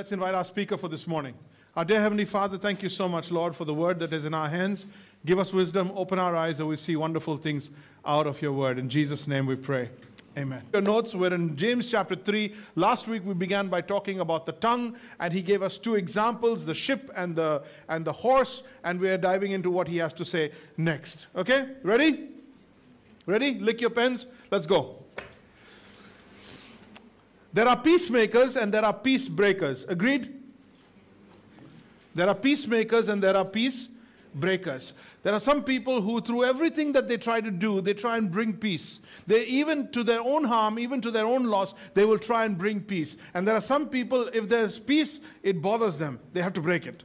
Let's invite our speaker for this morning. Our dear Heavenly Father, thank you so much, Lord, for the word that is in our hands. Give us wisdom, open our eyes that we see wonderful things out of your word. In Jesus' name we pray. Amen. Your notes were in James chapter 3. Last week we began by talking about the tongue, and he gave us two examples the ship and the, and the horse, and we are diving into what he has to say next. Okay? Ready? Ready? Lick your pens. Let's go. There are peacemakers and there are peace breakers. Agreed? There are peacemakers and there are peace breakers. There are some people who, through everything that they try to do, they try and bring peace. They, even to their own harm, even to their own loss, they will try and bring peace. And there are some people, if there's peace, it bothers them. They have to break it.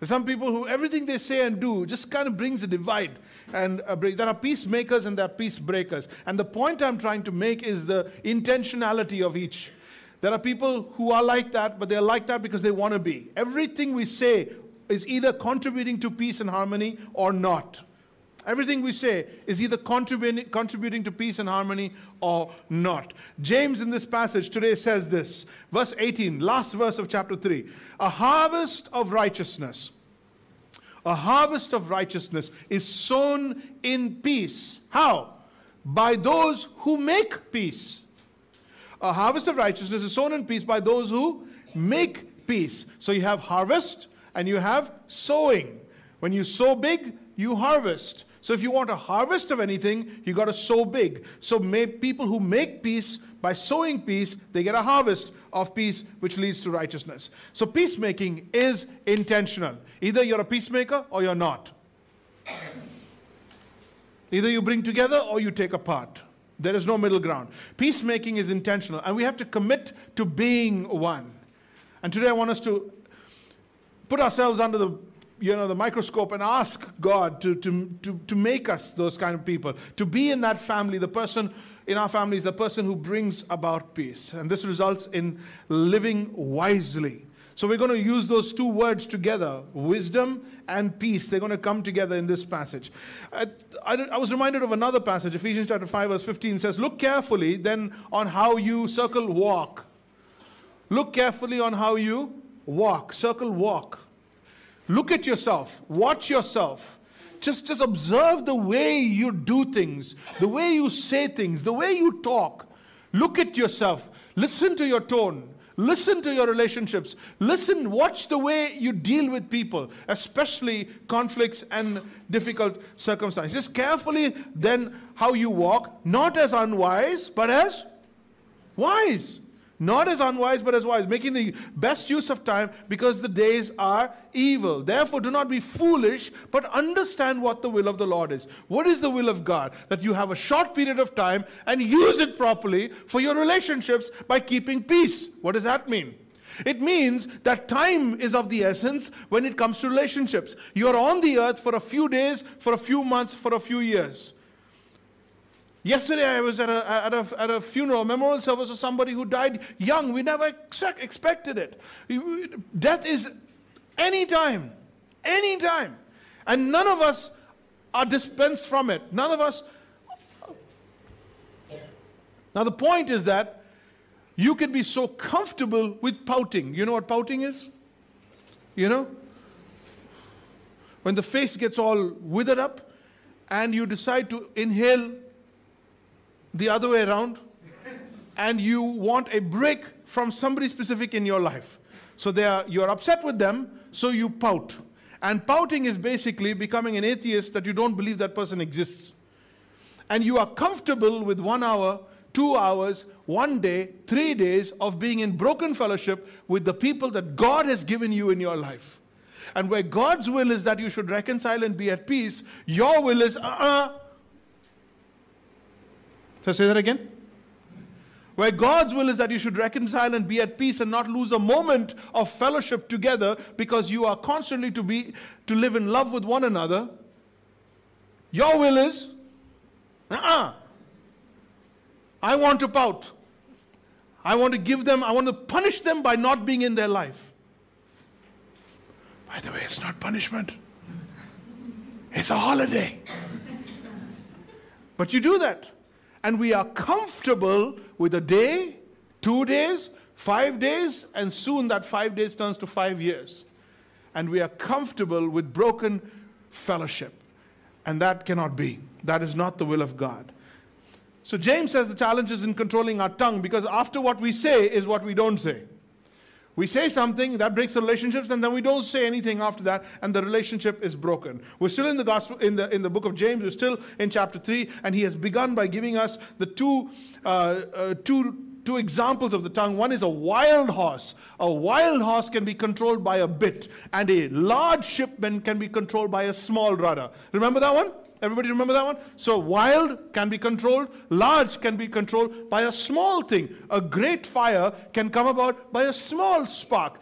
There's some people who everything they say and do just kind of brings a divide. And there are peacemakers and there are peace breakers. And the point I'm trying to make is the intentionality of each. There are people who are like that, but they're like that because they want to be. Everything we say is either contributing to peace and harmony or not. Everything we say is either contributing, contributing to peace and harmony or not. James in this passage today says this, verse 18, last verse of chapter 3 A harvest of righteousness, a harvest of righteousness is sown in peace. How? By those who make peace. A harvest of righteousness is sown in peace by those who make peace. So you have harvest and you have sowing. When you sow big, you harvest. So if you want a harvest of anything, you got to sow big. So people who make peace by sowing peace, they get a harvest of peace which leads to righteousness. So peacemaking is intentional. Either you're a peacemaker or you're not. Either you bring together or you take apart. There is no middle ground. Peacemaking is intentional, and we have to commit to being one. And today I want us to put ourselves under the you know the microscope and ask God to, to, to, to make us those kind of people, to be in that family, the person in our family is the person who brings about peace. And this results in living wisely. So we're going to use those two words together wisdom and peace. They're going to come together in this passage. I, I, I, was reminded of another passage, Ephesians chapter 5, verse 15 says, Look carefully then on how you circle walk. Look carefully on how you walk, circle walk. Look at yourself, watch yourself. Just, just observe the way you do things, the way you say things, the way you talk. Look at yourself, listen to your tone. Listen to your relationships. Listen, watch the way you deal with people, especially conflicts and difficult circumstances. Carefully then how you walk, not as unwise, but as wise. Not as unwise, but as wise, making the best use of time because the days are evil. Therefore, do not be foolish, but understand what the will of the Lord is. What is the will of God? That you have a short period of time and use it properly for your relationships by keeping peace. What does that mean? It means that time is of the essence when it comes to relationships. You're on the earth for a few days, for a few months, for a few years. Yesterday, I was at a, at, a, at a funeral, memorial service of somebody who died young. We never ex- expected it. Death is anytime, anytime. And none of us are dispensed from it. None of us. Now, the point is that you can be so comfortable with pouting. You know what pouting is? You know? When the face gets all withered up and you decide to inhale the other way around and you want a break from somebody specific in your life. So they are, you're upset with them, so you pout. And pouting is basically becoming an atheist that you don't believe that person exists. And you are comfortable with one hour, two hours, one day, three days of being in broken fellowship with the people that God has given you in your life. And where God's will is that you should reconcile and be at peace, your will is, uh uh-uh, so say that again. Where God's will is that you should reconcile and be at peace and not lose a moment of fellowship together because you are constantly to be to live in love with one another. Your will is, uh-uh. I want to pout. I want to give them, I want to punish them by not being in their life. By the way, it's not punishment. It's a holiday. But you do that and we are comfortable with a day, two days, Five days, and soon that five days turns to five years. And we are comfortable with broken fellowship. And that cannot be. That is not the will of God. So James says the challenge is in controlling our tongue because after what we say is what we don't say. We say something that breaks the relationships, and then we don't say anything after that, and the relationship is broken. We're still in the gospel in the in the book of James. We're still in chapter three, and he has begun by giving us the two uh, uh, two two examples of the tongue. One is a wild horse. A wild horse can be controlled by a bit, and a large shipman can be controlled by a small rudder. Remember that one? Everybody remember that one? So wild can be controlled, large can be controlled by a small thing. A great fire can come about by a small spark.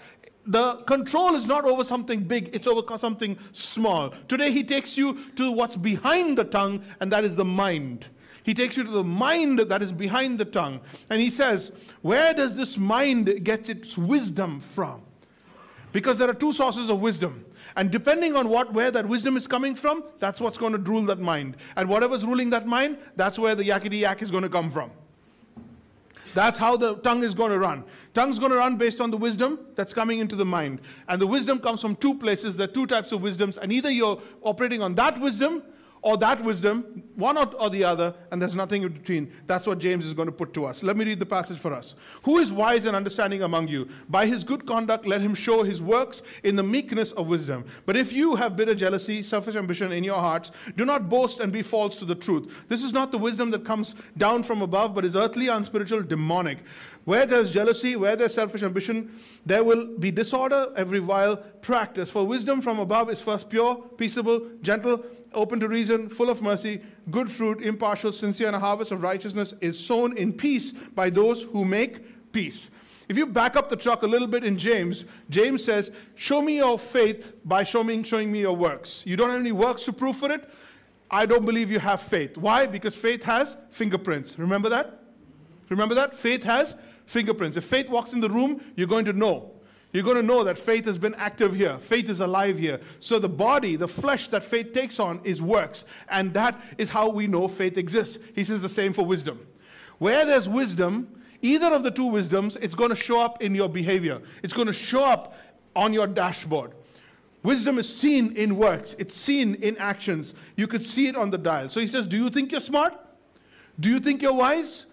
The control is not over something big, it's over something small. Today he takes you to what's behind the tongue, and that is the mind. He takes you to the mind that is behind the tongue. And he says, Where does this mind get its wisdom from? Because there are two sources of wisdom. And depending on what, where that wisdom is coming from, that's what's going to rule that mind. And whatever's ruling that mind, that's where the yakety yak is going to come from. That's how the tongue is going to run. Tongue's going to run based on the wisdom that's coming into the mind. And the wisdom comes from two places. There are two types of wisdoms. And either you're operating on that wisdom or that wisdom, one or, the other, and there's nothing in between. That's what James is going to put to us. Let me read the passage for us. Who is wise and understanding among you? By his good conduct, let him show his works in the meekness of wisdom. But if you have bitter jealousy, selfish ambition in your hearts, do not boast and be false to the truth. This is not the wisdom that comes down from above, but is earthly, unspiritual, demonic. Where there's jealousy, where there's selfish ambition, there will be disorder, every vile practice. For wisdom from above is first pure, peaceable, gentle open to reason, full of mercy, good fruit, impartial, sincere, and a harvest of righteousness is sown in peace by those who make peace. If you back up the truck a little bit in James, James says, Show me your faith by showing, showing me your works. You don't have any works to prove for it? I don't believe you have faith. Why? Because faith has fingerprints. Remember that? Remember that? Faith has fingerprints. If faith walks in the room, you're going to know. You're going to know that faith has been active here. Faith is alive here. So the body, the flesh that faith takes on is works. And that is how we know faith exists. He says the same for wisdom. Where there's wisdom, either of the two wisdoms, it's going to show up in your behavior. It's going to show up on your dashboard. Wisdom is seen in works, it's seen in actions. You could see it on the dial. So he says, Do you think you're smart? Do you think you're wise?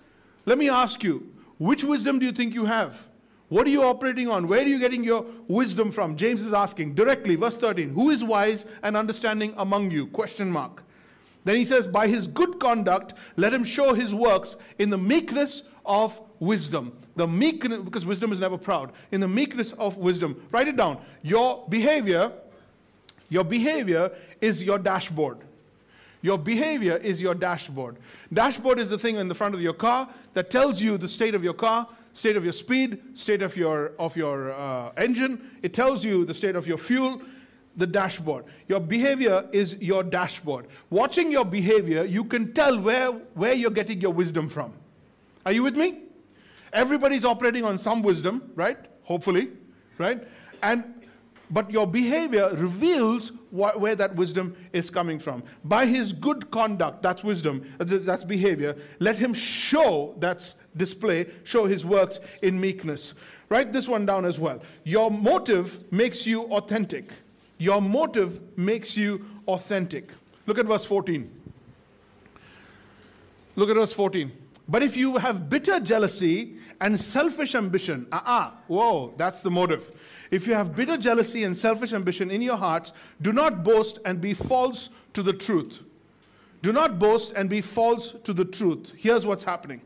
Let me ask you, which wisdom do you think you have? What are you operating on? Where are you getting your wisdom from? James is asking directly, verse 13, who is wise and understanding among you? Question mark. Then he says, by his good conduct, let him show his works in the meekness of wisdom. The meekness, because wisdom is never proud. In the meekness of wisdom. Write it down. Your behavior, your behavior is your dashboard. Your behavior is your dashboard. Dashboard is the thing in the front of your car that tells you the state of your car, state of your speed, state of your, of your uh, engine. It tells you the state of your fuel, the dashboard. Your behavior is your dashboard. Watching your behavior, you can tell where, where you're getting your wisdom from. Are you with me? Everybody's operating on some wisdom, right? Hopefully, right? And but your behavior reveals wh- where that wisdom is coming from. By his good conduct, that's wisdom, that's behavior, let him show that's display, show his works in meekness. Write this one down as well. Your motive makes you authentic. Your motive makes you authentic. Look at verse 14. Look at verse 14. But if you have bitter jealousy and selfish ambition, ah, uh-uh, whoa, that's the motive. If you have bitter jealousy and selfish ambition in your hearts, do not boast and be false to the truth. Do not boast and be false to the truth. Here's what's happening.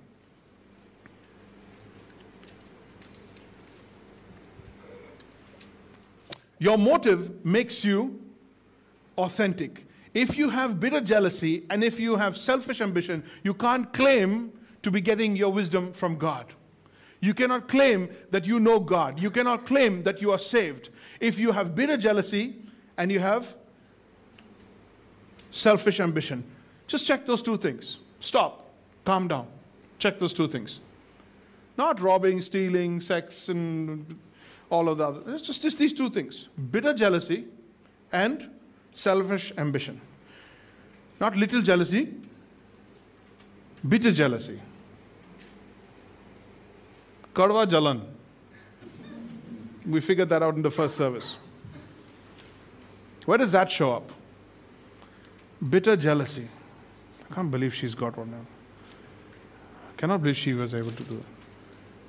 Your motive makes you authentic. If you have bitter jealousy and if you have selfish ambition, you can't claim to be getting your wisdom from God. You cannot claim that you know God. You cannot claim that you are saved. If you have bitter jealousy and you have selfish ambition, just check those two things. Stop. Calm down. Check those two things. Not robbing, stealing, sex, and all of the other. It's just, just these two things bitter jealousy and selfish ambition. Not little jealousy, bitter jealousy. Kadwa jalan. We figured that out in the first service. Where does that show up? Bitter jealousy. I can't believe she's got one now. Cannot believe she was able to do it.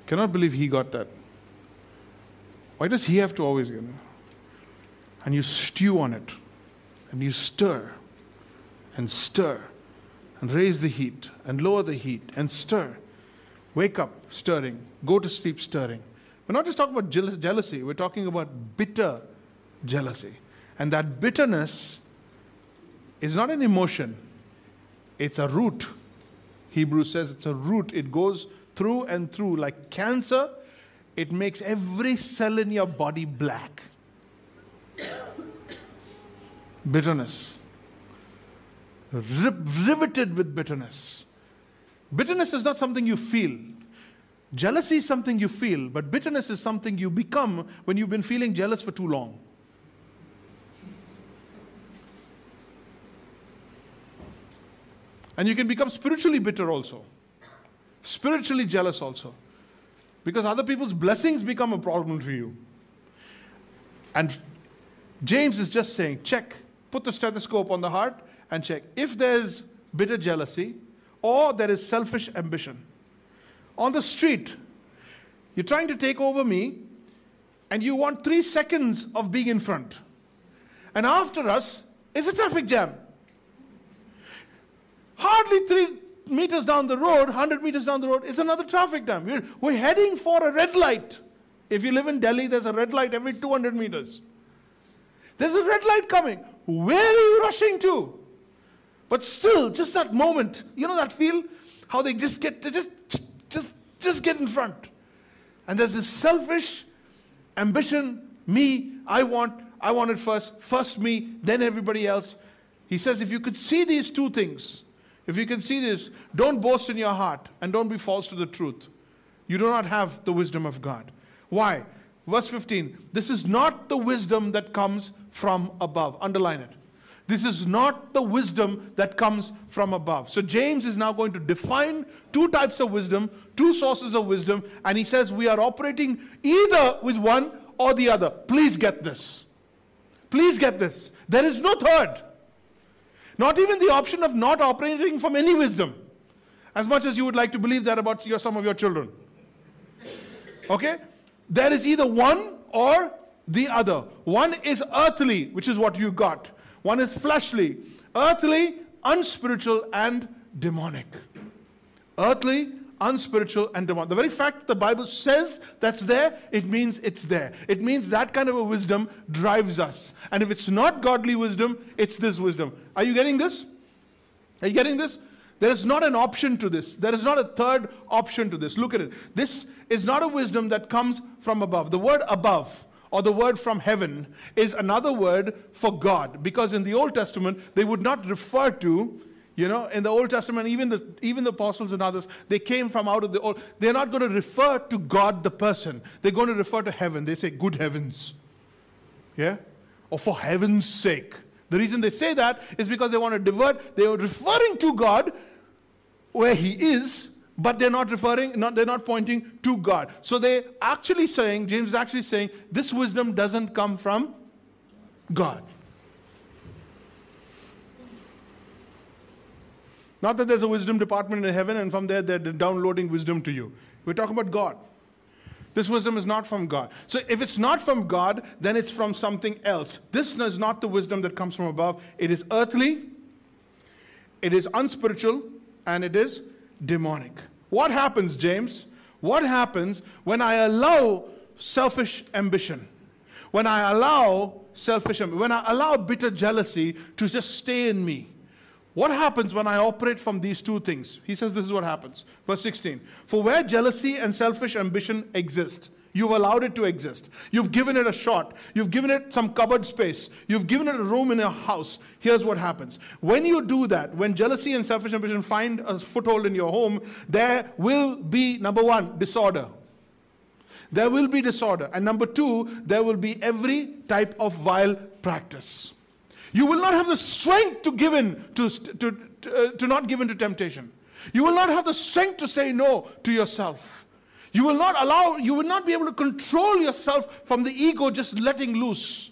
Cannot believe he got that. Why does he have to always get it? And you stew on it, and you stir, and stir, and raise the heat, and lower the heat, and stir. Wake up, stirring. Go to sleep, stirring. We're not just talking about jealousy, we're talking about bitter jealousy. And that bitterness is not an emotion, it's a root. Hebrews says it's a root. It goes through and through like cancer. It makes every cell in your body black. bitterness. riveted with bitterness. Bitterness is not something you feel. Jealousy is something you feel, but bitterness is something you become when you've been feeling jealous for too long. And you can become spiritually bitter also, spiritually jealous also, because other people's blessings become a problem for you. And James is just saying, check, put the stethoscope on the heart and check. If there's bitter jealousy or there is selfish ambition, on the street, you're trying to take over me and you want three seconds of being in front. And after us is a traffic jam. Hardly three meters down the road, 100 meters down the road, is another traffic jam. We're, we're heading for a red light. If you live in Delhi, there's a red light every 200 meters. There's a red light coming. Where are you rushing to? But still, just that moment, you know that feel? How they just get, they just, just, just get in front. And there's this selfish ambition, me, I want, I want it first, first me, then everybody else. He says, if you could see these two things, if you can see this, don't boast in your heart and don't be false to the truth. You do not have the wisdom of God. Why? Verse 15 This is not the wisdom that comes from above. Underline it. This is not the wisdom that comes from above. So, James is now going to define two types of wisdom, two sources of wisdom, and he says we are operating either with one or the other. Please get this. Please get this. There is no third. Not even the option of not operating from any wisdom, as much as you would like to believe that about your, some of your children. Okay? There is either one or the other. One is earthly, which is what you got. One is fleshly, earthly, unspiritual, and demonic. Earthly, unspiritual, and demonic. The very fact that the Bible says that's there, it means it's there. It means that kind of a wisdom drives us. And if it's not godly wisdom, it's this wisdom. Are you getting this? Are you getting this? There is not an option to this. There is not a third option to this. Look at it. This is not a wisdom that comes from above. The word above or the word from heaven is another word for God because in the Old Testament they would not refer to you know, in the Old Testament, even the, even the apostles and others, they came from out of the Old. They're not going to refer to God the person. They're going to refer to heaven. They say, good heavens. Yeah? Or for heaven's sake. The reason they say that is because they want to divert. They are referring to God where He is, but they're not referring, not, they're not pointing to God. So they're actually saying, James is actually saying, this wisdom doesn't come from God. Not that there's a wisdom department in heaven and from there they're downloading wisdom to you. We're talking about God. This wisdom is not from God. So if it's not from God, then it's from something else. This is not the wisdom that comes from above. It is earthly, it is unspiritual, and it is demonic. What happens, James? What happens when I allow selfish ambition? When I allow selfish ambition, when I allow bitter jealousy to just stay in me? What happens when I operate from these two things? He says this is what happens. Verse 16 For where jealousy and selfish ambition exist, You've allowed it to exist. You've given it a shot. You've given it some cupboard space. You've given it a room in your house. Here's what happens. When you do that, when jealousy and selfish ambition find a foothold in your home, there will be, number one, disorder. There will be disorder. And number two, there will be every type of vile practice. You will not have the strength to give in to, to, to, uh, to not give in to temptation. You will not have the strength to say no to yourself. You will not allow, you will not be able to control yourself from the ego just letting loose.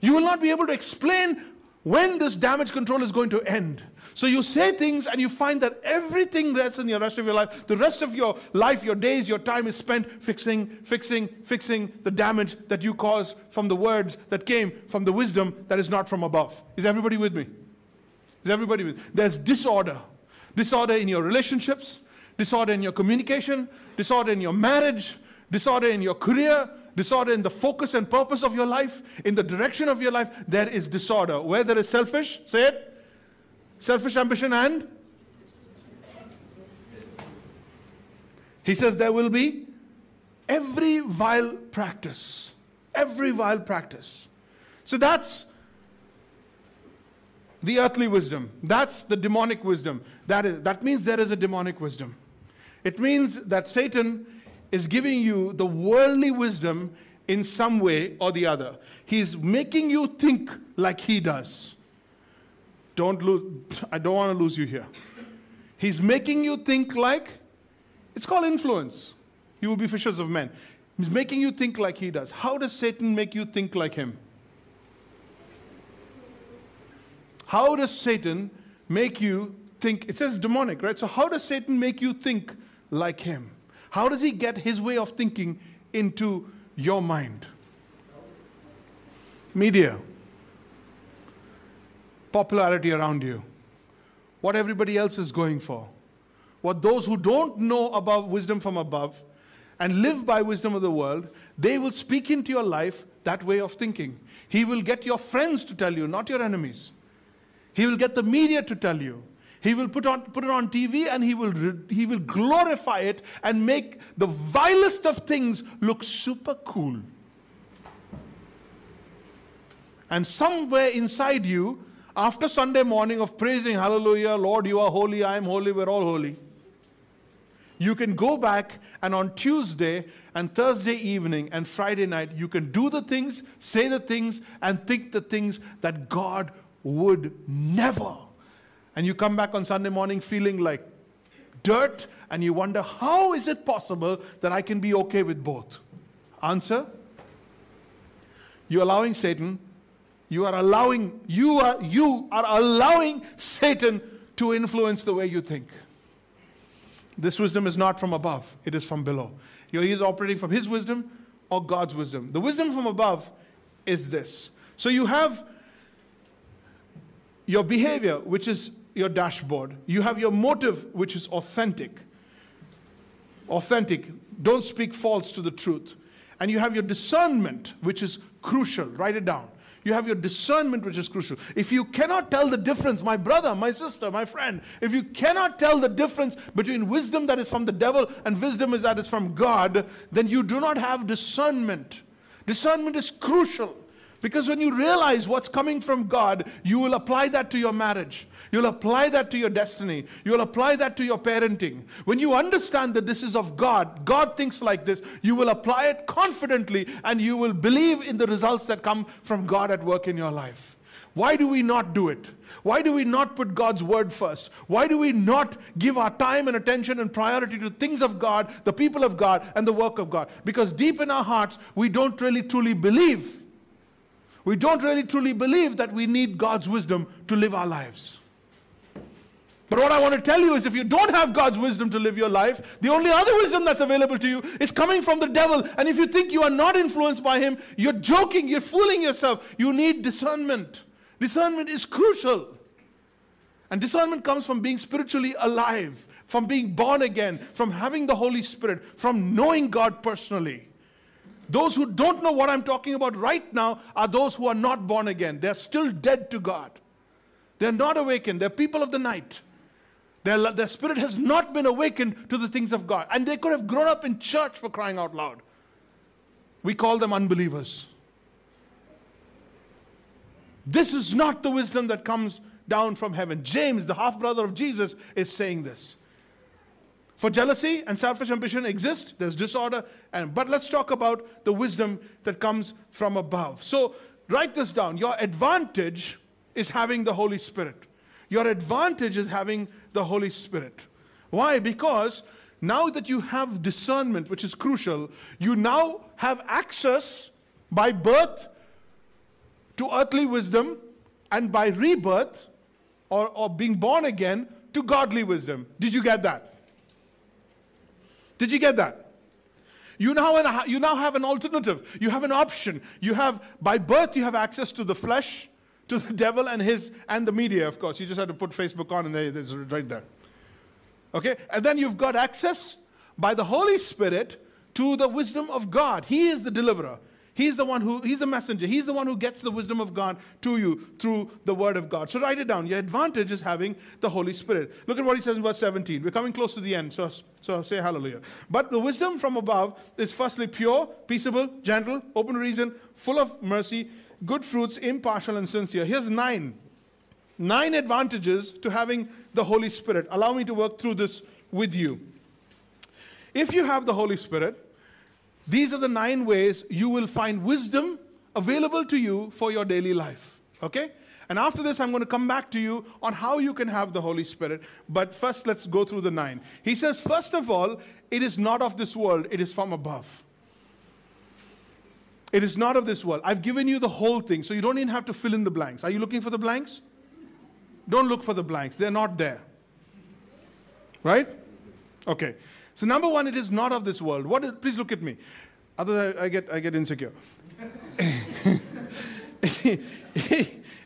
You will not be able to explain when this damage control is going to end. So you say things and you find that everything rests in the rest of your life. The rest of your life, your days, your time is spent fixing, fixing, fixing the damage that you caused from the words that came from the wisdom that is not from above. Is everybody with me? Is everybody with me? There's disorder. Disorder in your relationships, disorder in your communication, disorder in your marriage, disorder in your career, disorder in the focus and purpose of your life, in the direction of your life. There is disorder. Where there is selfish, say it selfish ambition and? He says there will be every vile practice every vile practice. So that's the earthly wisdom. That's the demonic wisdom. That is that means there is a demonic wisdom. It means that satan is giving you the worldly wisdom in some way or the other. He's making you think like he does don't lose, I don't want to lose you here. He's making you think like, it's called influence. You will be fishers of men. He's making you think like he does. How does Satan make you think like him? How does Satan make you think? It says demonic, right? So, how does Satan make you think like him? How does he get his way of thinking into your mind? Media popularity around you, what everybody else is going for, what those who don't know about wisdom from above and live by wisdom of the world, they will speak into your life that way of thinking. He will get your friends to tell you, not your enemies. He will get the media to tell you. He will put, on, put it on TV and he will, he will glorify it and make the vilest of things look super cool. And somewhere inside you, after Sunday morning of praising, Hallelujah, Lord, you are holy, I am holy, we're all holy. You can go back and on Tuesday and Thursday evening and Friday night, you can do the things, say the things, and think the things that God would never. And you come back on Sunday morning feeling like dirt, and you wonder, how is it possible that I can be okay with both? Answer you're allowing Satan you are allowing, you are, you are allowing Satan to influence the way you think. This wisdom is not from above, it is from below. You're either operating from his wisdom or God's wisdom. The wisdom from above is this. So you have your behavior, which is your dashboard. You have your motive, which is authentic. Authentic. Don't speak false to the truth. And you have your discernment, which is crucial. Write it down. You have your discernment, which is crucial. If you cannot tell the difference, my brother, my sister, my friend, if you cannot tell the difference between wisdom that is from the devil and wisdom is that is from God, then you do not have discernment. Discernment is crucial. Because when you realize what's coming from God, you will apply that to your marriage. You'll apply that to your destiny. You'll apply that to your parenting. When you understand that this is of God, God thinks like this, you will apply it confidently and you will believe in the results that come from God at work in your life. Why do we not do it? Why do we not put God's word first? Why do we not give our time and attention and priority to things of God, the people of God, and the work of God? Because deep in our hearts, we don't really truly believe we don't really truly believe that we need God's wisdom to live our lives. But what I want to tell you is if you don't have God's wisdom to live your life, the only other wisdom that's available to you is coming from the devil. And if you think you are not influenced by him, you're joking, you're fooling yourself. You need discernment. Discernment is crucial. And discernment comes from being spiritually alive, from being born again, from having the Holy Spirit, from knowing God personally. Those who don't know what I'm talking about right now are those who are not born again. They're still dead to God. They're not awakened. They're people of the night. Their, their spirit has not been awakened to the things of God. And they could have grown up in church for crying out loud. We call them unbelievers. This is not the wisdom that comes down from heaven. James, the half brother of Jesus, is saying this. For jealousy and selfish ambition exist, there's disorder, and but let's talk about the wisdom that comes from above. So write this down. Your advantage is having the Holy Spirit. Your advantage is having the Holy Spirit. Why? Because now that you have discernment, which is crucial, you now have access by birth to earthly wisdom and by rebirth or, or being born again to godly wisdom. Did you get that? Did you get that? You now, you now have an alternative. You have an option. You have, by birth, you have access to the flesh, to the devil and his, and the media, of course. You just have to put Facebook on and there, it's right there. Okay? And then you've got access by the Holy Spirit to the wisdom of God. He is the deliverer. He's the one who, he's the messenger. He's the one who gets the wisdom of God to you through the word of God. So write it down. Your advantage is having the Holy Spirit. Look at what he says in verse 17. We're coming close to the end, so, so say hallelujah. But the wisdom from above is firstly pure, peaceable, gentle, open to reason, full of mercy, good fruits, impartial, and sincere. Here's nine. Nine advantages to having the Holy Spirit. Allow me to work through this with you. If you have the Holy Spirit, these are the nine ways you will find wisdom available to you for your daily life. Okay? And after this, I'm going to come back to you on how you can have the Holy Spirit. But first, let's go through the nine. He says, first of all, it is not of this world, it is from above. It is not of this world. I've given you the whole thing, so you don't even have to fill in the blanks. Are you looking for the blanks? Don't look for the blanks, they're not there. Right? Okay. So, number one, it is not of this world. What is, please look at me. Otherwise, I get, I get insecure. it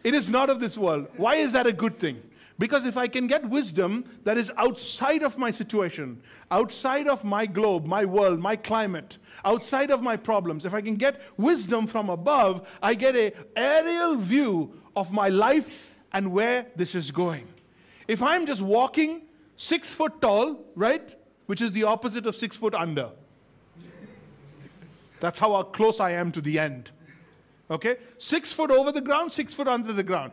is not of this world. Why is that a good thing? Because if I can get wisdom that is outside of my situation, outside of my globe, my world, my climate, outside of my problems, if I can get wisdom from above, I get a aerial view of my life and where this is going. If I'm just walking six foot tall, right? Which is the opposite of six foot under. That's how close I am to the end. Okay? Six foot over the ground, six foot under the ground.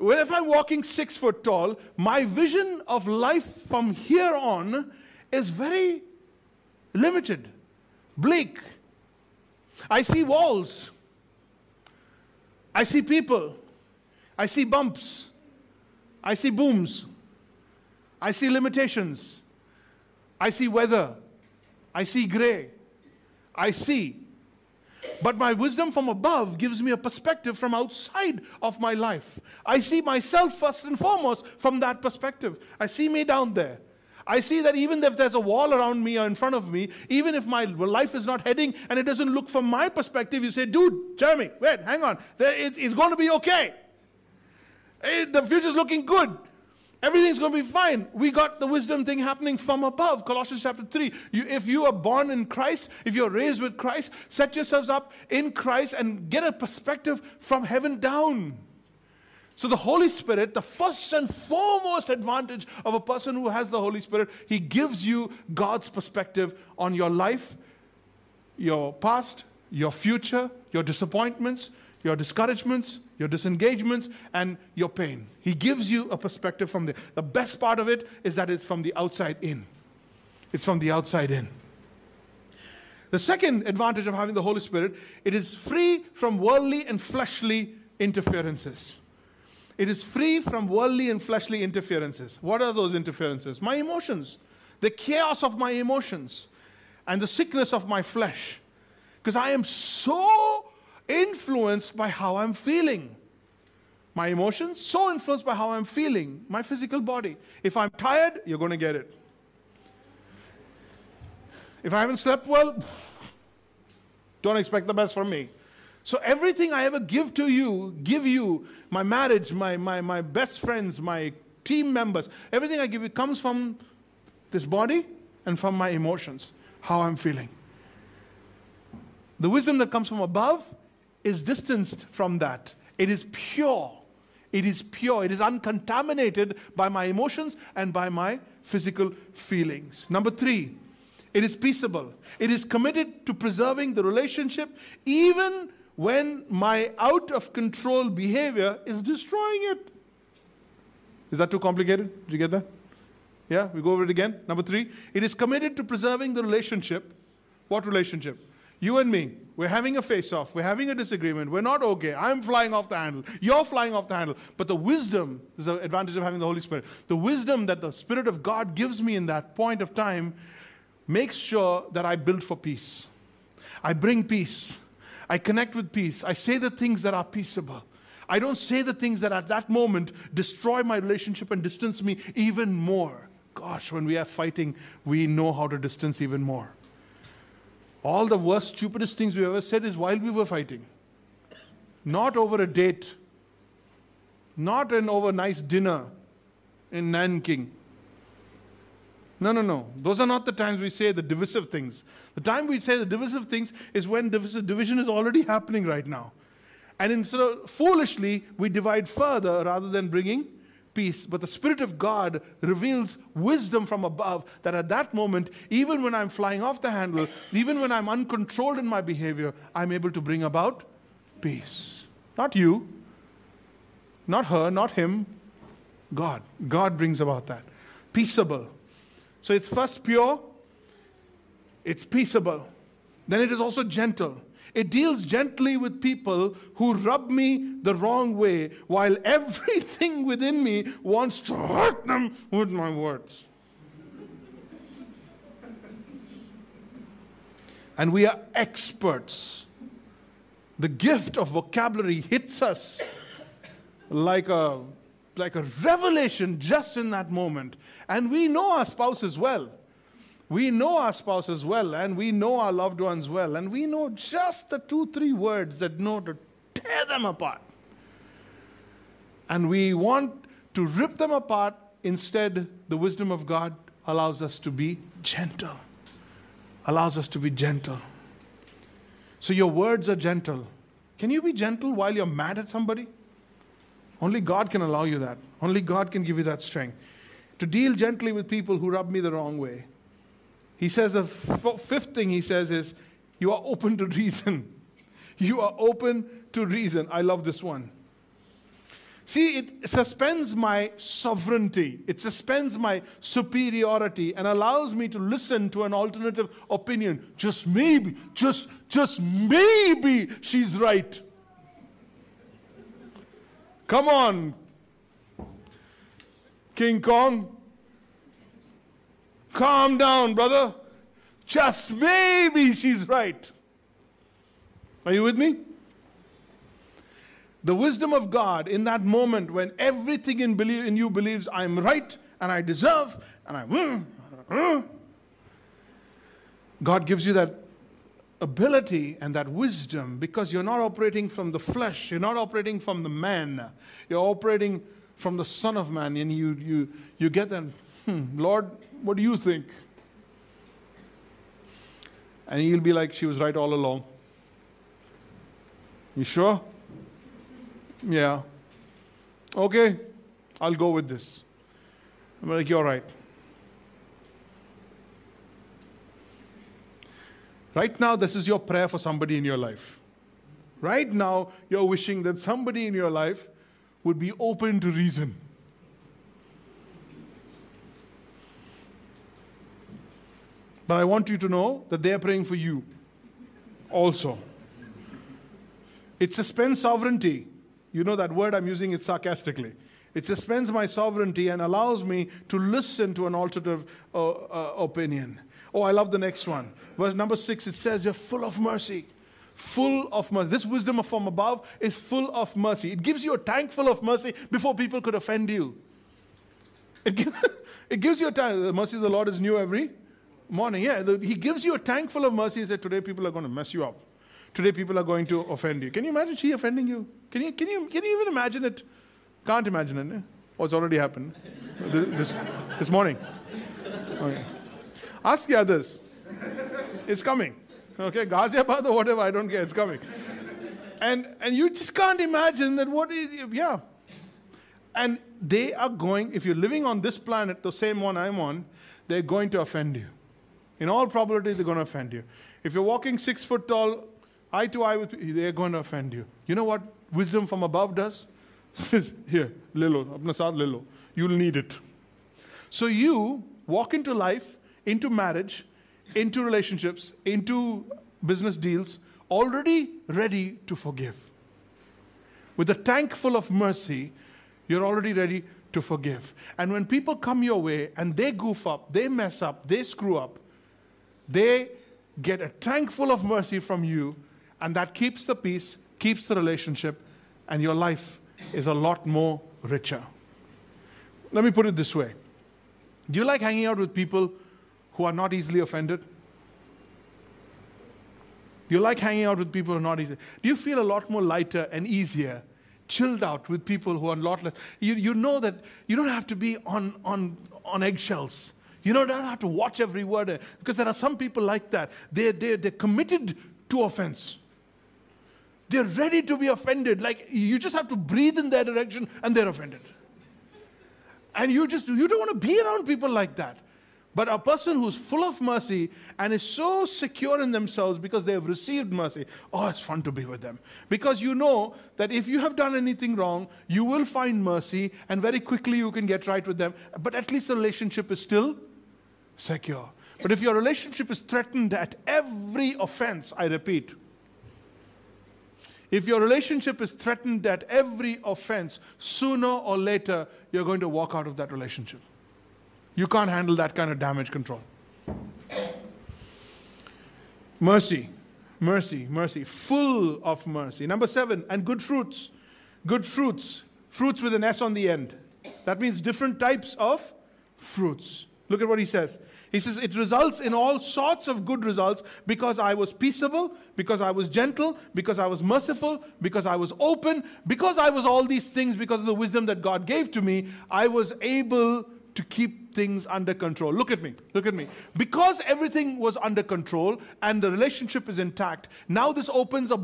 Well, if I'm walking six foot tall, my vision of life from here on is very limited, bleak. I see walls. I see people. I see bumps. I see booms. I see limitations. I see weather. I see gray. I see. But my wisdom from above gives me a perspective from outside of my life. I see myself first and foremost from that perspective. I see me down there. I see that even if there's a wall around me or in front of me, even if my life is not heading and it doesn't look from my perspective, you say, dude, Jeremy, wait, hang on. It's going to be okay. Eh, the future's looking good. Everything's going to be fine. We got the wisdom thing happening from above. Colossians chapter 3. You, if you are born in Christ, if you're raised with Christ, set yourselves up in Christ and get a perspective from heaven down. So, the Holy Spirit, the first and foremost advantage of a person who has the Holy Spirit, he gives you God's perspective on your life, your past, your future, your disappointments, your discouragements, your disengagements, and your pain. He gives you a perspective from there. The best part of it is that it's from the outside in. It's from the outside in. The second advantage of having the Holy Spirit, it is free from worldly and fleshly interferences. It is free from worldly and fleshly interferences. What are those interferences? My emotions, the chaos of my emotions, and the sickness of my flesh. Because I am so influenced by how I'm feeling. My emotions, so influenced by how I'm feeling, my physical body. If I'm tired, you're going to get it. If I haven't slept well, don't expect the best from me. So everything I ever give to you, give you, my marriage, my, my, my best friends, my team members, everything I give you comes from this body and from my emotions, how I'm feeling. The wisdom that comes from above is distanced from that. It is pure. It is pure. It is uncontaminated by my emotions and by my physical feelings. Number three, it is peaceable. It is committed to preserving the relationship even when my out of control behavior is destroying it. Is that too complicated? Did you get that? Yeah, we go over it again. Number three, it is committed to preserving the relationship. What relationship? You and me, we're having a face off. We're having a disagreement. We're not okay. I'm flying off the handle. You're flying off the handle. But the wisdom is the advantage of having the Holy Spirit. The wisdom that the Spirit of God gives me in that point of time makes sure that I build for peace. I bring peace. I connect with peace. I say the things that are peaceable. I don't say the things that at that moment destroy my relationship and distance me even more. Gosh, when we are fighting, we know how to distance even more. All the worst, stupidest things we ever said is while we were fighting. Not over a date, not an over nice dinner in Nanking. No, no, no. Those are not the times we say the divisive things. The time we say the divisive things is when division is already happening right now. And instead of foolishly, we divide further rather than bringing peace. But the Spirit of God reveals wisdom from above that at that moment, even when I'm flying off the handle, even when I'm uncontrolled in my behavior, I'm able to bring about peace. Not you, not her, not him, God. God brings about that. Peaceable. So it's first pure, it's peaceable. Then it is also gentle. It deals gently with people who rub me the wrong way, while everything within me wants to hurt them with my words. And we are experts. The gift of vocabulary hits us like a like a revelation just in that moment. And we know our spouses well. We know our spouses well, and we know our loved ones well, and we know just the two, three words that know to tear them apart. And we want to rip them apart. Instead, the wisdom of God allows us to be gentle. Allows us to be gentle. So your words are gentle. Can you be gentle while you're mad at somebody? Only God can allow you that. Only God can give you that strength. To deal gently with people who rub me the wrong way. He says the f- fifth thing he says is, you are open to reason. You are open to reason. I love this one. See, it suspends my sovereignty. It suspends my superiority and allows me to listen to an alternative opinion. Just maybe, just, just maybe she's right. Come on, King Kong. Calm down, brother. Just maybe she's right. Are you with me? The wisdom of God in that moment when everything in, in you believes I'm right and I deserve and I'm, mm, mm. God gives you that ability and that wisdom because you're not operating from the flesh, you're not operating from the man, you're operating from the Son of Man, and you, you, you get that, hmm, Lord, what do you think? And he'll be like, She was right all along. You sure? Yeah. Okay, I'll go with this. I'm like, You're right. Right now, this is your prayer for somebody in your life. Right now, you're wishing that somebody in your life would be open to reason. But I want you to know that they are praying for you also. It suspends sovereignty. You know that word I'm using it sarcastically. It suspends my sovereignty and allows me to listen to an alternative uh, uh, opinion. Oh, I love the next one. Verse number six, it says, You're full of mercy. Full of mercy. This wisdom from above is full of mercy. It gives you a tank full of mercy before people could offend you. It, give, it gives you a tank. The mercy of the Lord is new every morning. Yeah, the, He gives you a tank full of mercy. He said, Today people are going to mess you up. Today people are going to offend you. Can you imagine she offending you? Can you, can you, can you even imagine it? Can't imagine it. Eh? Oh, it's already happened this, this, morning. Okay. Ask the others. It's coming. Okay, Ghaziabad or whatever, I don't care, it's coming. And, and you just can't imagine that what is, yeah. And they are going, if you're living on this planet, the same one I'm on, they're going to offend you. In all probability, they're going to offend you. If you're walking six foot tall, eye to eye with they're going to offend you. You know what wisdom from above does? Here, Lilo, apna Lilo. You'll need it. So you walk into life into marriage, into relationships, into business deals, already ready to forgive. With a tank full of mercy, you're already ready to forgive. And when people come your way and they goof up, they mess up, they screw up, they get a tank full of mercy from you, and that keeps the peace, keeps the relationship, and your life is a lot more richer. Let me put it this way Do you like hanging out with people who are not easily offended? Do you like hanging out with people who are not easy? Do you feel a lot more lighter and easier, chilled out with people who are a lot less? You, you know that you don't have to be on, on, on eggshells. You don't have to watch every word eh, because there are some people like that. They're, they're, they're committed to offense. They're ready to be offended. Like you just have to breathe in their direction and they're offended. And you just you don't want to be around people like that. But a person who's full of mercy and is so secure in themselves because they have received mercy, oh, it's fun to be with them. Because you know that if you have done anything wrong, you will find mercy and very quickly you can get right with them. But at least the relationship is still secure. But if your relationship is threatened at every offense, I repeat, if your relationship is threatened at every offense, sooner or later, you're going to walk out of that relationship. You can't handle that kind of damage control. Mercy, mercy, mercy, full of mercy. Number seven, and good fruits. Good fruits, fruits with an S on the end. That means different types of fruits. Look at what he says. He says, It results in all sorts of good results because I was peaceable, because I was gentle, because I was merciful, because I was open, because I was all these things, because of the wisdom that God gave to me, I was able to keep things under control. Look at me. Look at me. Because everything was under control and the relationship is intact, now this opens a,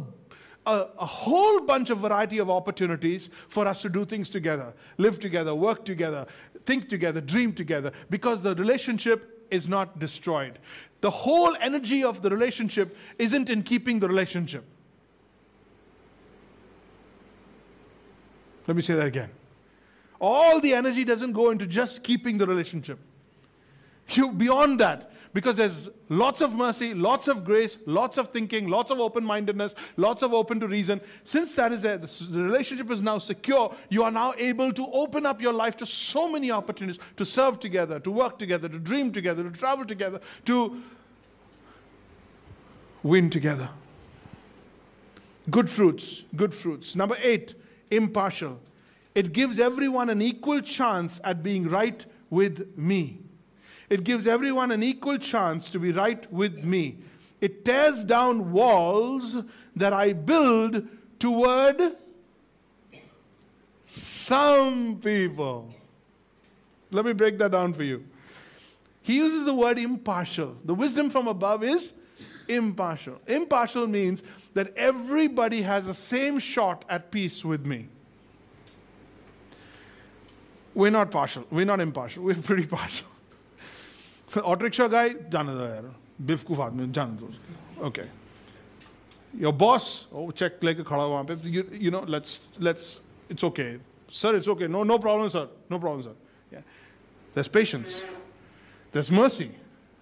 a, a, whole bunch of variety of opportunities for us to do things together, live together, work together, think together, dream together, because the relationship is not destroyed. The whole energy of the relationship isn't in keeping the relationship. Let me say that again. All the energy doesn't go into just keeping the relationship. You beyond that, because there's lots of mercy, lots of grace, lots of thinking, lots of open-mindedness, lots of open to reason. Since that is there, the relationship is now secure. You are now able to open up your life to so many opportunities to serve together, to work together, to dream together, to travel together, to win together. Good fruits, good fruits. Number eight, impartial. It gives everyone an equal chance at being right with me. It gives everyone an equal chance to be right with me. It tears down walls that I build toward some people. Let me break that down for you. He uses the word impartial. The wisdom from above is impartial. Impartial means that everybody has the same shot at peace with me. We're not partial. We're not impartial. We're pretty partial. Auto rickshaw guy, जाने दो यार बेवकूफ आदमी जाने दो Okay. Your boss, oh check लेके खड़ा वहाँ पे you, you know let's let's it's okay. Sir, it's okay. No no problem, sir. No problem, sir. Yeah. There's patience. There's mercy.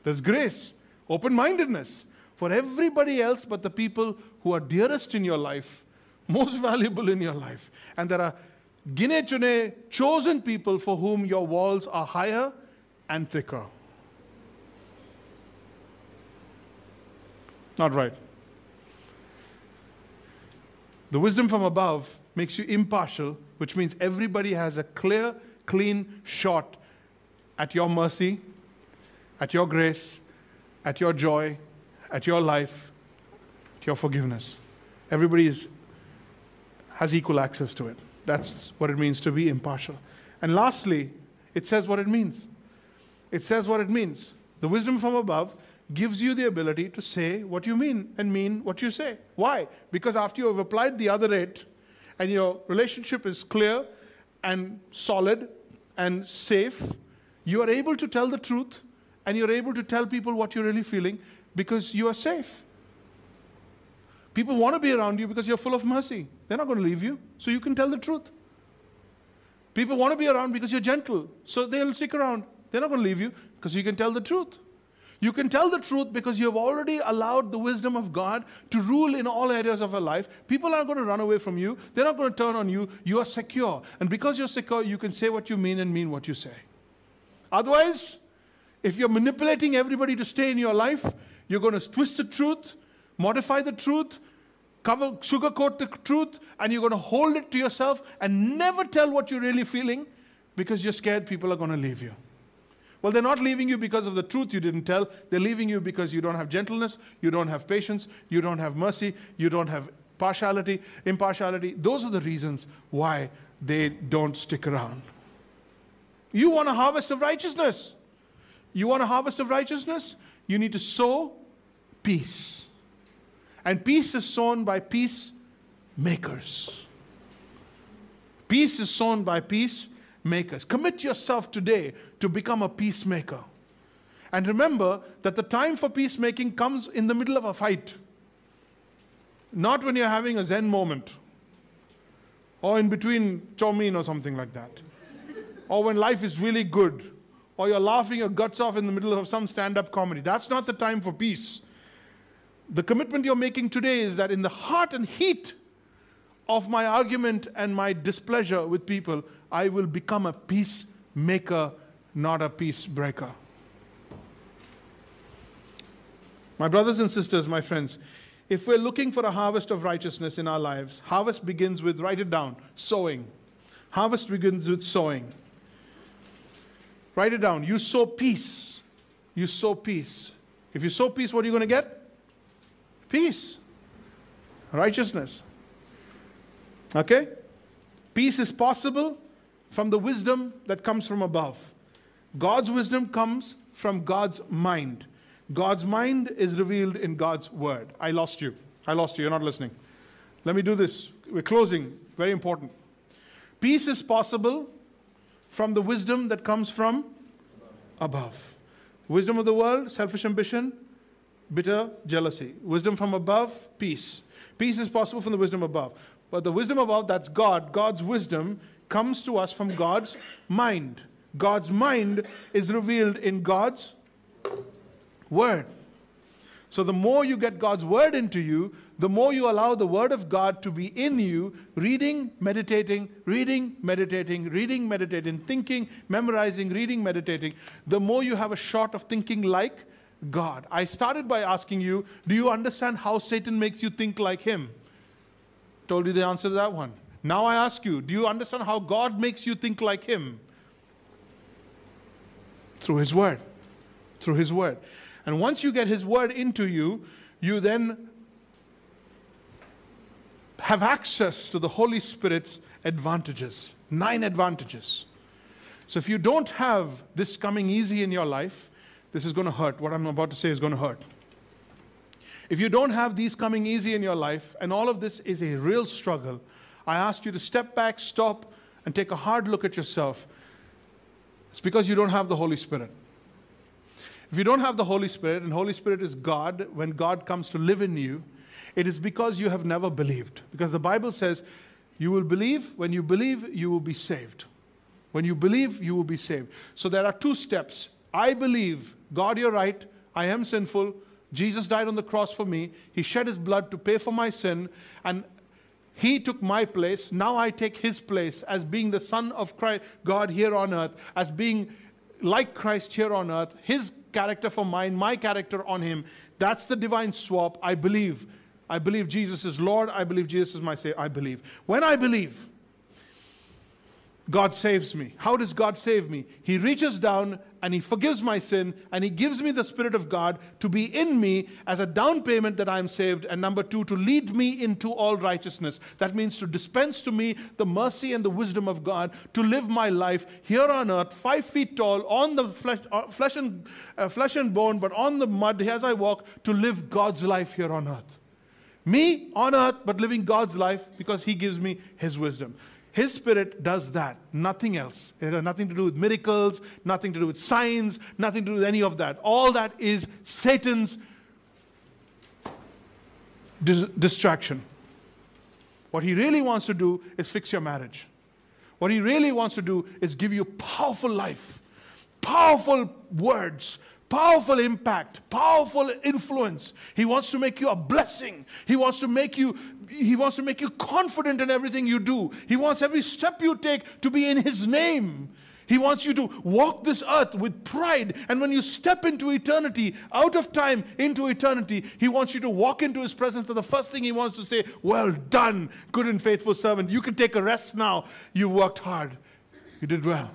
There's grace. Open-mindedness for everybody else but the people who are dearest in your life, most valuable in your life. And there are Gine chune, chosen people for whom your walls are higher and thicker. Not right. The wisdom from above makes you impartial, which means everybody has a clear, clean shot at your mercy, at your grace, at your joy, at your life, at your forgiveness. Everybody is, has equal access to it. That's what it means to be impartial. And lastly, it says what it means. It says what it means. The wisdom from above gives you the ability to say what you mean and mean what you say. Why? Because after you have applied the other eight and your relationship is clear and solid and safe, you are able to tell the truth and you're able to tell people what you're really feeling because you are safe. People want to be around you because you're full of mercy. They're not going to leave you, so you can tell the truth. People want to be around because you're gentle, so they'll stick around. They're not going to leave you because you can tell the truth. You can tell the truth because you have already allowed the wisdom of God to rule in all areas of your life. People aren't going to run away from you. They're not going to turn on you. You are secure. And because you're secure, you can say what you mean and mean what you say. Otherwise, if you're manipulating everybody to stay in your life, You're going to twist the truth, modify the truth, cover, sugarcoat the truth, and you're going to hold it to yourself and never tell what you're really feeling because you're scared people are going to leave you. Well, they're not leaving you because of the truth you didn't tell. They're leaving you because you don't have gentleness, you don't have patience, you don't have mercy, you don't have partiality, impartiality. Those are the reasons why they don't stick around. You want a harvest of righteousness. You want a harvest of righteousness? You need to sow peace. And peace is sown by peace makers. Peace is sown by peace makers. Commit yourself today to become a peacemaker. And remember that the time for peacemaking comes in the middle of a fight, not when you're having a Zen moment or in between chow mein or something like that, or when life is really good, or you're laughing your guts off in the middle of some stand up comedy. That's not the time for peace. The commitment you're making today is that in the heart and heat of my argument and my displeasure with people, I will become a peacemaker, not a peace breaker. My brothers and sisters, my friends, if we're looking for a harvest of righteousness in our lives, harvest begins with, write it down, sowing. Harvest begins with sowing. Write it down. You sow peace. You sow peace. If you sow peace, what are you going to get? Peace. Righteousness. Okay? Peace is possible from the wisdom that comes from above. God's wisdom comes from God's mind. God's mind is revealed in God's word. I lost you. I lost you. You're not listening. Let me do this. We're closing. Very important. Peace is possible from the wisdom that comes from above. Wisdom of the world, selfish ambition, bitter jealousy. Wisdom from above, peace. Peace is possible from the wisdom above. But the wisdom above, that's God, God's wisdom, comes to us from God's mind. God's mind is revealed in God's word. So the more you get God's word into you, the more you allow the word of God to be in you, reading, meditating, reading, meditating, reading, meditating, thinking, memorizing, reading, meditating, the more you have a shot of thinking like God. I started by asking you, do you understand how Satan makes you think like him? Told you the answer to that one. Now I ask you, do you understand how God makes you think like him? Through his word. Through his word. And once you get His word into you, you then have access to the Holy Spirit's advantages. Nine advantages. So if you don't have this coming easy in your life, this is going to hurt. What I'm about to say is going to hurt. If you don't have these coming easy in your life, and all of this is a real struggle, I ask you to step back, stop, and take a hard look at yourself. It's because you don't have the Holy Spirit. If you don't have the Holy Spirit, and Holy Spirit is God, when God comes to live in you, it is because you have never believed. Because the Bible says, you will believe. When you believe, you will be saved. When you believe, you will be saved. So there are two steps. I believe, God, you're right. I am sinful. Jesus died on the cross for me. He shed his blood to pay for my sin. And he took my place. Now I take his place as being the Son of Christ, God here on earth, as being like Christ here on earth. His character for mine, my character on him. That's the divine swap. I believe. I believe Jesus is Lord. I believe Jesus is my Savior. I believe. When I believe, God saves me. How does God save me? He reaches down and He forgives my sin and He gives me the Spirit of God to be in me as a down payment that I am saved. And number two, to lead me into all righteousness. That means to dispense to me the mercy and the wisdom of God to live my life here on earth, five feet tall, on the flesh, uh, flesh, and, uh, flesh and bone, but on the mud as I walk, to live God's life here on earth. Me on earth, but living God's life because He gives me His wisdom. His Spirit does that, nothing else. It has nothing to do with miracles, nothing to do with signs, nothing to do with any of that. All that is Satan's dis- distraction. What he really wants to do is fix your marriage. What he really wants to do is give you powerful life, powerful words, powerful impact, powerful influence. He wants to make you a blessing. He wants to make you he wants to make you confident in everything you do. He wants every step you take to be in his name. He wants you to walk this earth with pride. And when you step into eternity, out of time into eternity, He wants you to walk into His presence. And the first thing He wants to say, Well done, good and faithful servant. You can take a rest now. You worked hard. You did well.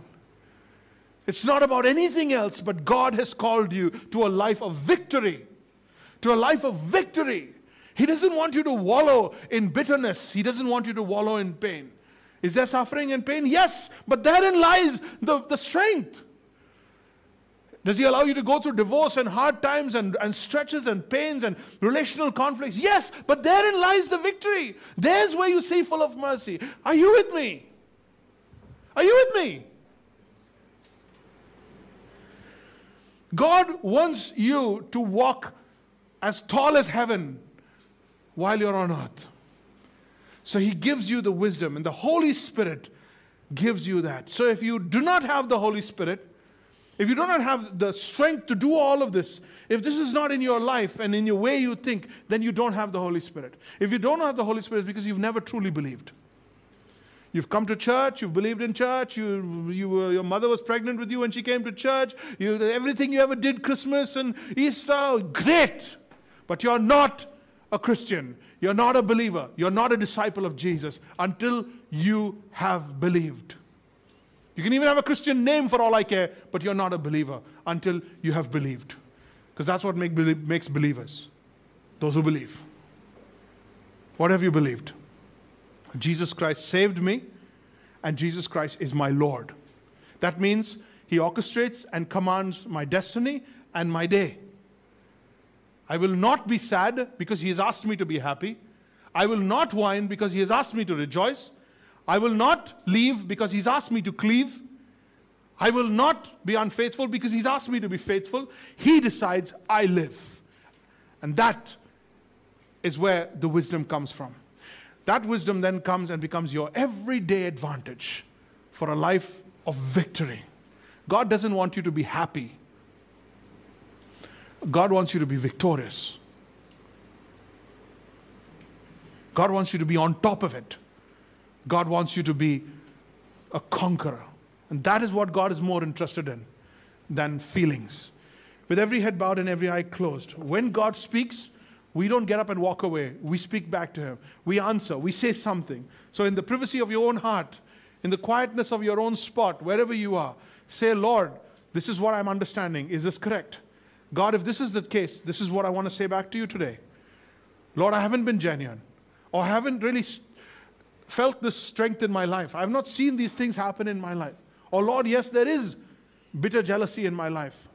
It's not about anything else, but God has called you to a life of victory. To a life of victory. He doesn't want you to wallow in bitterness, He doesn't want you to wallow in pain. Is there suffering and pain? Yes, but therein lies the, the strength. Does He allow you to go through divorce and hard times and, and stretches and pains and relational conflicts? Yes, but therein lies the victory. There's where you see full of mercy. Are you with me? Are you with me? God wants you to walk as tall as heaven while you're on earth. So he gives you the wisdom, and the Holy Spirit gives you that. So if you do not have the Holy Spirit, if you do not have the strength to do all of this, if this is not in your life and in your way you think, then you don't have the Holy Spirit. If you don't have the Holy Spirit, it's because you've never truly believed. You've come to church, you've believed in church, you, you, your mother was pregnant with you when she came to church, you, everything you ever did, Christmas and Easter, great. But you're not a Christian. You're not a believer. You're not a disciple of Jesus until you have believed. You can even have a Christian name for all I care, but you're not a believer until you have believed. Because that's what make, makes believers those who believe. What have you believed? Jesus Christ saved me, and Jesus Christ is my Lord. That means He orchestrates and commands my destiny and my day. I will not be sad because he has asked me to be happy. I will not whine because he has asked me to rejoice. I will not leave because he's asked me to cleave. I will not be unfaithful because he's asked me to be faithful. He decides I live. And that is where the wisdom comes from. That wisdom then comes and becomes your everyday advantage for a life of victory. God doesn't want you to be happy. God wants you to be victorious. God wants you to be on top of it. God wants you to be a conqueror. And that is what God is more interested in than feelings. With every head bowed and every eye closed, when God speaks, we don't get up and walk away. We speak back to Him. We answer. We say something. So, in the privacy of your own heart, in the quietness of your own spot, wherever you are, say, Lord, this is what I'm understanding. Is this correct? God, if this is the case, this is what I want to say back to you today. Lord, I haven't been genuine, or I haven't really felt this strength in my life. I've not seen these things happen in my life. Or, Lord, yes, there is bitter jealousy in my life.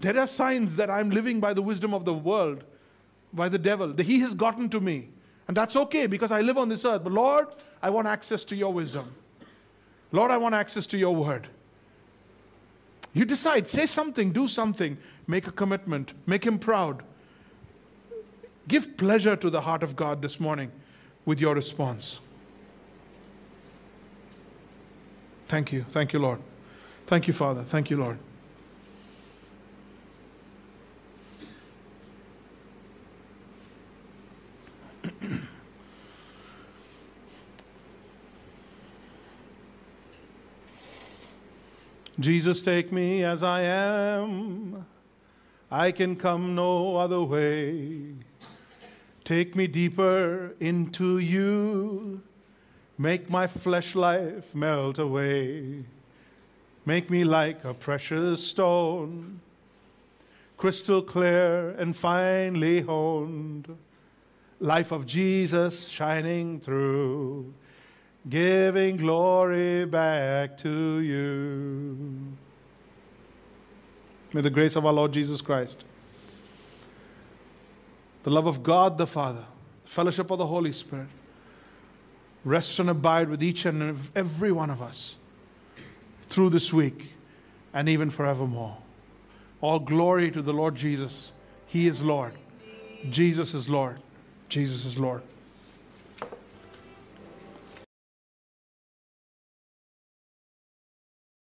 There are signs that I'm living by the wisdom of the world, by the devil. He has gotten to me. And that's okay because I live on this earth. But, Lord, I want access to your wisdom. Lord, I want access to your word. You decide, say something, do something, make a commitment, make him proud. Give pleasure to the heart of God this morning with your response. Thank you. Thank you, Lord. Thank you, Father. Thank you, Lord. Jesus, take me as I am. I can come no other way. Take me deeper into you. Make my flesh life melt away. Make me like a precious stone, crystal clear and finely honed. Life of Jesus shining through giving glory back to you. May the grace of our Lord Jesus Christ, the love of God the Father, the fellowship of the Holy Spirit, rest and abide with each and every one of us through this week and even forevermore. All glory to the Lord Jesus. He is Lord. Jesus is Lord. Jesus is Lord.